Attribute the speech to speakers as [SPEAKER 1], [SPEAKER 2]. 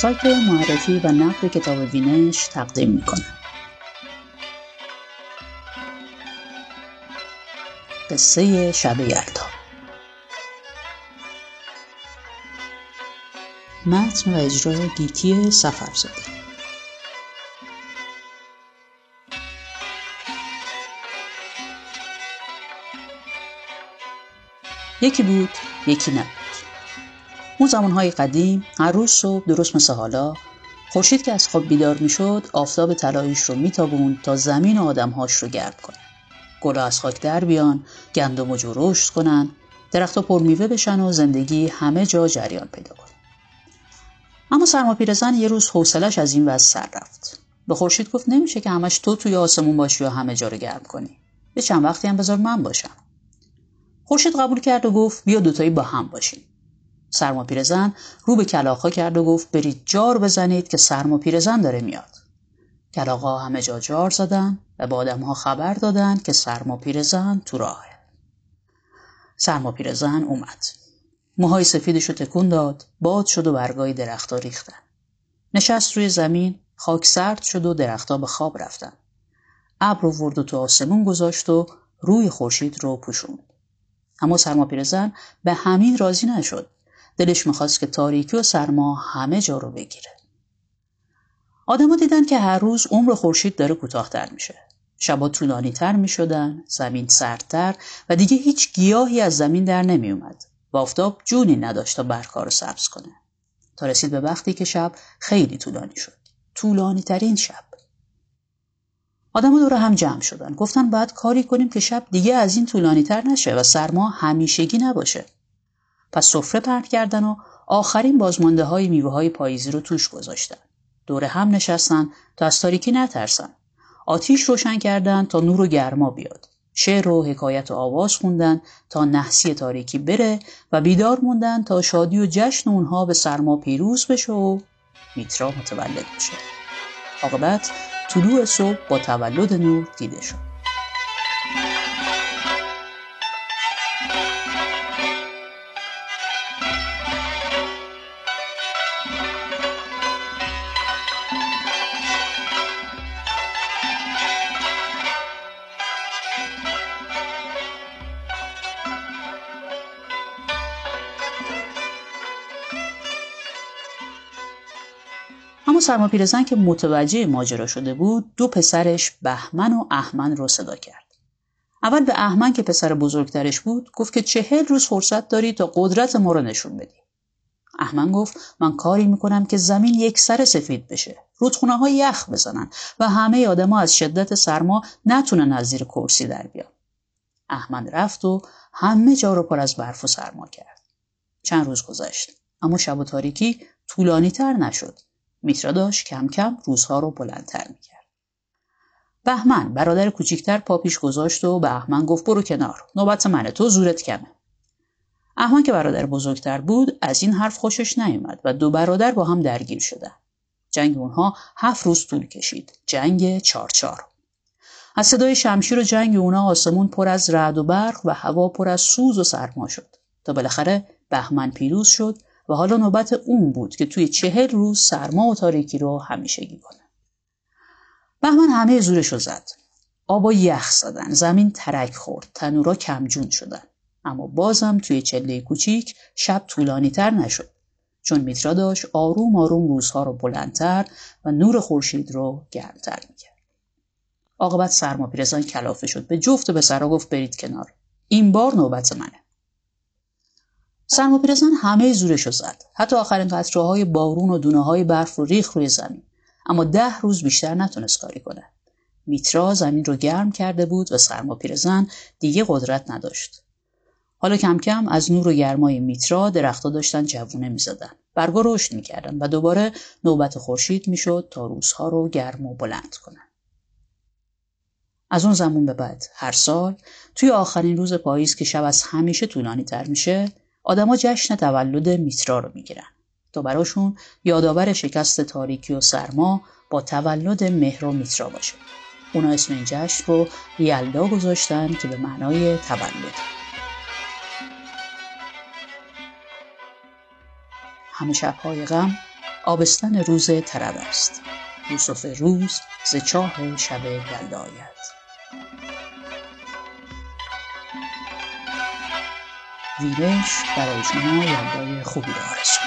[SPEAKER 1] سایت معرفی و نقد کتاب وینش تقدیم می‌کنه. قصه شب یلدا. متن و اجرای گیتی سفر زده یکی بود یکی نبود. اون زمانهای قدیم هر روز صبح درست مثل حالا خورشید که از خواب بیدار می‌شد آفتاب طلاییش رو میتابوند تا زمین و آدمهاش رو گرم کنه. گلا از خاک در بیان گندم و جو رشد کنن درختها پر میوه بشن و زندگی همه جا جریان پیدا کنه. اما سرما پیرزن یه روز حوصلش از این وضع سر رفت. به خورشید گفت نمیشه که همش تو توی آسمون باشی و همه جا رو گرم کنی. یه چند وقتی هم بذار من باشم. خورشید قبول کرد و گفت بیا دوتایی با هم باشیم. سرما پیرزن رو به کلاخا کرد و گفت برید جار بزنید که سرما پیرزن داره میاد. کلاقا همه جا جار زدن و به آدمها خبر دادن که سرما پیرزن تو راهه. سرما پیرزن اومد. موهای سفیدش رو تکون داد باد شد و برگای درختها ریختن. نشست روی زمین خاک سرد شد و درختها به خواب رفتن. ابر ورد و تو آسمون گذاشت و روی خورشید رو پوشوند. اما سرما پیرزن به همین راضی نشد. دلش می‌خواست که تاریکی و سرما همه جا رو بگیره آدما دیدن که هر روز عمر خورشید داره کوتاهتر میشه شبا طولانی تر می شدن، زمین سردتر و دیگه هیچ گیاهی از زمین در نمی اومد و آفتاب جونی نداشت تا برکار رو سبز کنه. تا رسید به وقتی که شب خیلی طولانی شد. طولانی ترین شب. آدم دور هم جمع شدن. گفتن باید کاری کنیم که شب دیگه از این طولانی تر نشه و سرما همیشگی نباشه. پس سفره پرت کردن و آخرین بازمانده های میوه های پاییزی رو توش گذاشتن. دور هم نشستن تا از تاریکی نترسن. آتیش روشن کردن تا نور و گرما بیاد. شعر و حکایت و آواز خوندن تا نحسی تاریکی بره و بیدار موندن تا شادی و جشن اونها به سرما پیروز بشه و میترا متولد بشه. عاقبت طلوع صبح با تولد نور دیده شد. سرما پیرزن که متوجه ماجرا شده بود دو پسرش بهمن و احمن رو صدا کرد. اول به احمن که پسر بزرگترش بود گفت که چهل روز فرصت داری تا قدرت ما رو نشون بدی. احمن گفت من کاری می‌کنم که زمین یک سر سفید بشه. رودخونه ها یخ بزنن و همه آدما از شدت سرما نتونن از زیر کرسی در بیان. احمد رفت و همه جا رو پر از برف و سرما کرد. چند روز گذشت اما شب و تاریکی طولانی تر نشد. میترا داشت کم کم روزها رو بلندتر می‌کرد. بهمن برادر کوچیکتر پا پیش گذاشت و بهمن گفت برو کنار. نوبت منه تو زورت کمه. احمد که برادر بزرگتر بود از این حرف خوشش نیومد و دو برادر با هم درگیر شدن. جنگ اونها هفت روز طول کشید. جنگ چارچار. از صدای شمشیر و جنگ اونها آسمون پر از رعد و برق و هوا پر از سوز و سرما شد. تا بالاخره بهمن پیروز شد و حالا نوبت اون بود که توی چهل روز سرما و تاریکی رو همیشگی کنه. بهمن همه زورش رو زد. آبا یخ زدن، زمین ترک خورد، تنورا کمجون شدن. اما بازم توی چله کوچیک شب طولانی تر نشد. چون میترا داشت آروم آروم روزها رو بلندتر و نور خورشید رو گرمتر می‌کرد. عاقبت سرما پیرزن کلافه شد به جفت به سرا گفت برید کنار. این بار نوبت منه. پیرزن همه زورش رو زد. حتی آخرین قطره بارون و دونه های برف رو ریخ روی زمین. اما ده روز بیشتر نتونست کاری کنه. میترا زمین رو گرم کرده بود و سرما پیرزن دیگه قدرت نداشت. حالا کم کم از نور و گرمای میترا درختها داشتن جوونه می‌زدن. برگا رشد می‌کردن و دوباره نوبت خورشید می‌شد تا روزها رو گرم و بلند کنن. از اون زمان به بعد هر سال توی آخرین روز پاییز که شب از همیشه طولانی تر میشه آدما جشن تولد میترا رو می‌گیرن. تا براشون یادآور شکست تاریکی و سرما با تولد مهر و میترا باشه. اونا اسم این جشن رو یلدا گذاشتن که به معنای تولد. همه شبهای غم آبستن روز طرب است. یوسف روز ز چاه شب یلدا آید. diréis para adicionar la de jubiladores.